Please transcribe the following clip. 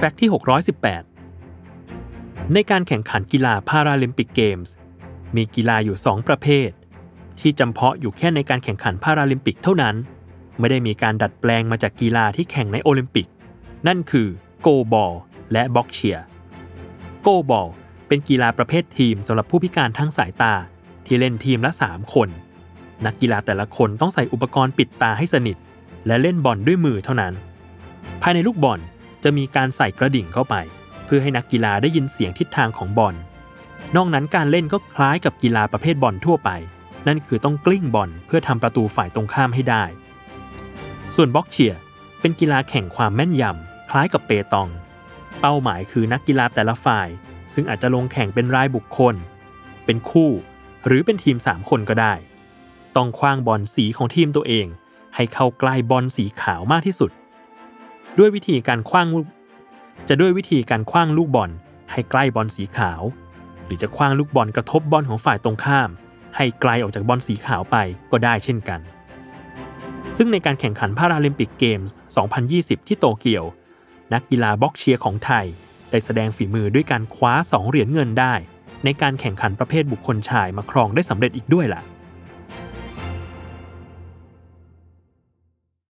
fact ที่ 618 ในการแข่งขันกีฬาพาราลิมปิกเกมส์มีกีฬาอยู่ 2 ประเภท ที่จำเพาะอยู่แค่ในการแข่งขันพาราลิมปิกเท่านั้น ไม่ได้มีการดัดแปลงมาจากกีฬาที่แข่งในโอลิมปิก นั่นคือโกลบอลและบอคเซียโกลบอลเป็นกีฬาประเภททีมสำหรับผู้พิการทางสายตาที่เล่นทีมละ 3 คน นักกีฬาแต่ละคนต้องใส่อุปกรณ์ปิดตาให้สนิท และเล่นบอลด้วยมือเท่านั้น ภายในลูกบอล จะมีการใส่กระดิ่งเข้าไป เพื่อให้นักกีฬาได้ยินเสียงทิศทางของบอล นอกนั้นการเล่นก็คล้ายกับกีฬาประเภทบอลทั่วไป นั่นคือต้องกลิ้งบอลเพื่อทำประตูฝ่ายตรงข้ามให้ได้ ส่วนบ็อกเชียร์เป็นกีฬาแข่งความแม่นยำคล้ายกับเปตอง เป้าหมายคือนักกีฬาแต่ละฝ่าย ซึ่งอาจจะลงแข่งเป็นรายบุคคล เป็นคู่ หรือเป็นทีม 3 คนก็ได้ ต้องขว้างบอลสีของทีมตัวเอง ให้เข้าใกล้บอลสีขาวมากที่สุด ด้วยวิธีการขว้างจะด้วยวิธีการขว้างลูกบอล ให้ใกล้บอลสีขาว หรือจะขว้างลูกบอลกระทบบอลของฝ่ายตรงข้าม ให้ไกลออกจากบอลสีขาวไปก็ได้เช่นกัน ซึ่งในการแข่งขันพาราลิมปิกเกมส์ 2020 ที่โตเกียว นักกีฬาบ็อกเชียร์ของไทย ได้แสดงฝีมือด้วยการคว้า 2 เหรียญเงินได้ ในการแข่งขันประเภทบุคคลชายมาครองได้สำเร็จอีกด้วยล่ะ